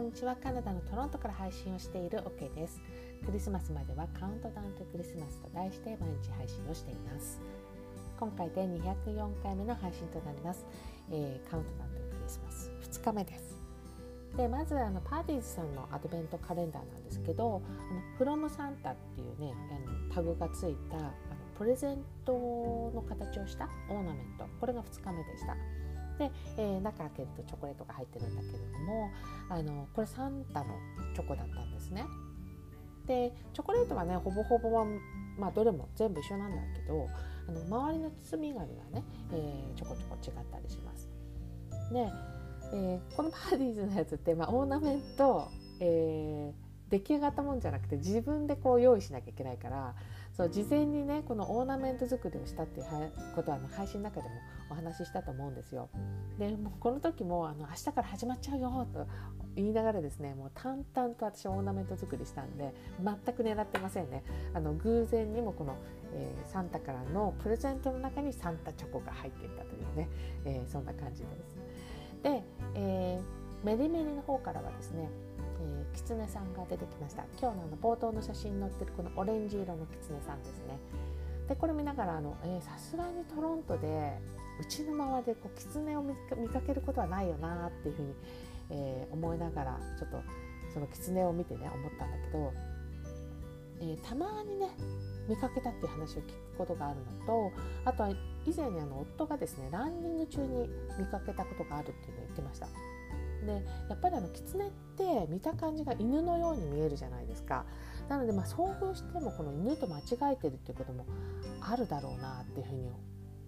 んにちは。カナダのトロントから配信をしている OK です。クリスマスまではカウントダウンとクリスマスと題して毎日配信をしています。今回で204回目の配信となります、えー、カウントダウンとクリスマス。2日目です。でまずあのパーティーズさんのアドベントカレンダーなんですけどあのフロムサンタっていうねあのタグがついたあのプレゼントの形をしたオーナメント。これが2日目でした。で、えー、中開けるとチョコレートが入ってるんだけれどもあのこれサンタのチョコだったんですね。でチョコレートはねほぼほぼは、まあ、どれも全部一緒なんだけどあの周りの包み紙がね、えー、ちょこちょこ違ったりします。で、えー、このパーティーズのやつって、まあ、オーナメント、えー、出来上がったもんじゃなくて自分でこう用意しなきゃいけないからそう事前にねこのオーナメント作りをしたっていうことはあの配信の中でもお話ししたと思うんですよ。でもうこの時もあの明日から始まっちゃうよと言いながらですねもう淡々と私オーナメント作りしたんで全く狙ってませんね。あの偶然にもこの、えー、サンタからのプレゼントの中にサンタチョコが入っていたというね、えー、そんな感じです。で、えー、メリメリの方からはですねえー、キツネさんが出てきました今日のあの冒頭の写真に載ってるこのオレンジ色のキツネさんですねでこれ見ながらあのさすがにトロントでうちの周りでこうキツネを見かけることはないよなっていうふうに、えー、思いながらちょっとそのキツネを見てね思ったんだけど、えー、たまにね見かけたっていう話を聞くことがあるのとあとは以前にあの夫がですねランニング中に見かけたことがあるっていうのを言ってました。でやっぱりあのキツネって見た感じが犬のように見えるじゃないですか。なのでまあ遭遇してもこの犬と間違えてるっていうこともあるだろうなっていうふうに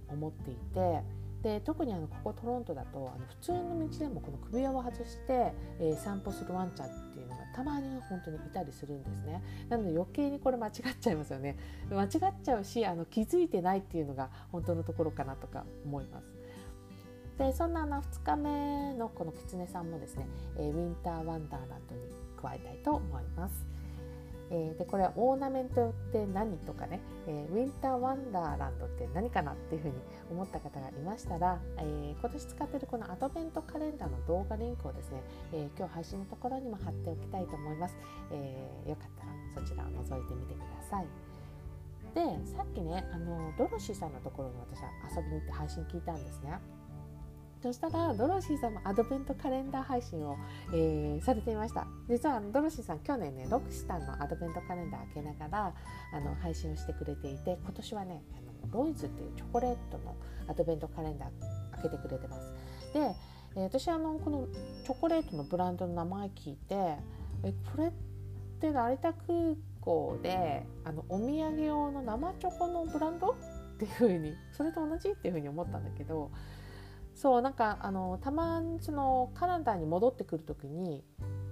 思っていてで特にあのここトロントだとあの普通の道でもこの首輪を外して、えー、散歩するワンちゃんっていうのがたまに本当にいたりするんですね。なので余計にこれ間違っちゃいますよね。間違っちゃうしあの気づいてないっていうのが本当のところかなとか思います。でそんな2日目のこのキツネさんもですね、えー、ウィンターワンダーランドに加えたいと思います。えー、でこれはオーナメントって何とかね、えー、ウィンターワンダーランドって何かなっていうふうに思った方がいましたら、えー、今年使ってるこのアドベントカレンダーの動画リンクをですね、え今日配信のところにも貼っておきたいと思います。えよかったらそちらを覗いてみてください。でさっきねあのドロシーさんのところに私は遊びに行って配信聞いたんですね。そしたらドロシーさんもアドベントカレンダー配信を、えー、されていました。実はドロシーさん去年ねロクシタンのアドベントカレンダー開けながらあの配信をしてくれていて今年はねあのロイズっていうチョコレートのアドベントカレンダー開けてくれてます。で、えー、私あのこのチョコレートのブランドの名前聞いてえこれって成田空港であのお土産用の生チョコのブランド？っていうふうにそれと同じ？っていうふうに思ったんだけどそうなんかあのたまにそのカナダに戻ってくる時に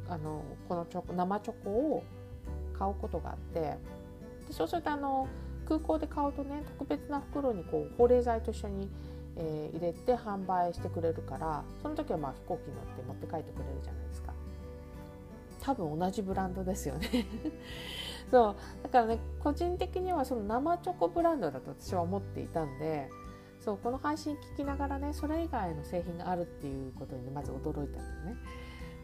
あのこのチョコ生チョコを買うことがあってでそうするとあの空港で買うとね特別な袋にこう保冷剤と一緒に、えー、入れて販売してくれるからその時はまあ飛行機乗って持って帰ってくれるじゃないですか。多分同じブランドですよね。そうだからね個人的にはその生チョコブランドだと私は思っていたんでそうこの配信聞きながらねそれ以外の製品があるっていうことに、ね、まず驚いたんだよね。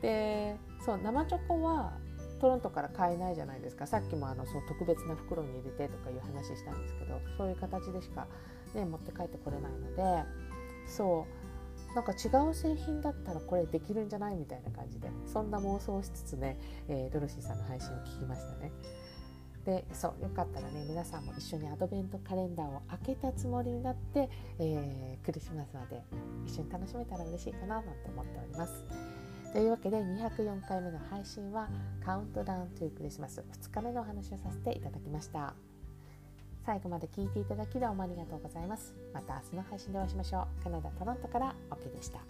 でそう生チョコはトロントから買えないじゃないですかさっきもあのその特別な袋に入れてとかいう話したんですけどそういう形でしか、ね、持って帰ってこれないのでそうなんか違う製品だったらこれできるんじゃないみたいな感じでそんな妄想をしつつね、えー、ドロシーさんの配信を聞きましたね。でそうよかったらね皆さんも一緒にアドベントカレンダーを開けたつもりになって、えー、クリスマスまで一緒に楽しめたら嬉しいかななんて思っております。というわけで204回目の配信はカウントダウントゥクリスマス2日目のお話をさせていただきました。最後まで聞いていただきどうもありがとうございます。また明日の配信でお会いしましょう。カナダ・トロントから OK でした。